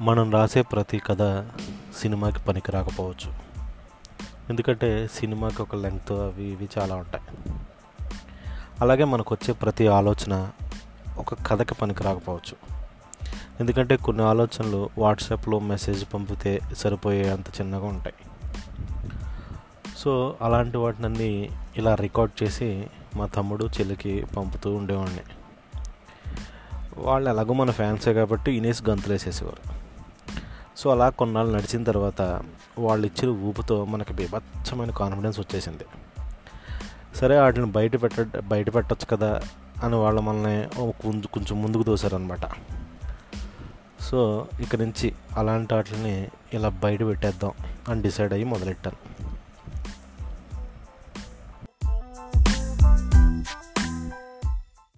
మనం రాసే ప్రతి కథ సినిమాకి పనికి రాకపోవచ్చు ఎందుకంటే సినిమాకి ఒక లెంగ్త్ అవి ఇవి చాలా ఉంటాయి. అలాగే మనకు వచ్చే ప్రతి ఆలోచన ఒక కథకి పనికి రాకపోవచ్చు ఎందుకంటే కొన్ని ఆలోచనలు వాట్సాప్లో మెసేజ్ పంపితే సరిపోయే అంత చిన్నగా ఉంటాయి. సో అలాంటి వాటినన్నీ ఇలా రికార్డ్ చేసి మా తమ్ముడు చెల్లికి పంపుతూ ఉండేవాడిని. వాళ్ళు ఎలాగో మన ఫ్యాన్సే కాబట్టి ఇనేసి గంతులు వేసేసేవారు. సో అలా కొన్నాళ్ళు నడిచిన తర్వాత వాళ్ళు ఇచ్చిన ఊపుతో మనకి బీభత్సమైన కాన్ఫిడెన్స్ వచ్చేసింది. సరే వాటిని బయట పెట్ట బయట పెట్టచ్చు కదా అని వాళ్ళు మనల్ని కొంచెం కొంచెం ముందుకు దోశారనమాట సో ఇక్కడి నుంచి అలాంటి వాటిని ఇలా బయట పెట్టేద్దాం అని డిసైడ్ అయ్యి మొదలెట్టాను.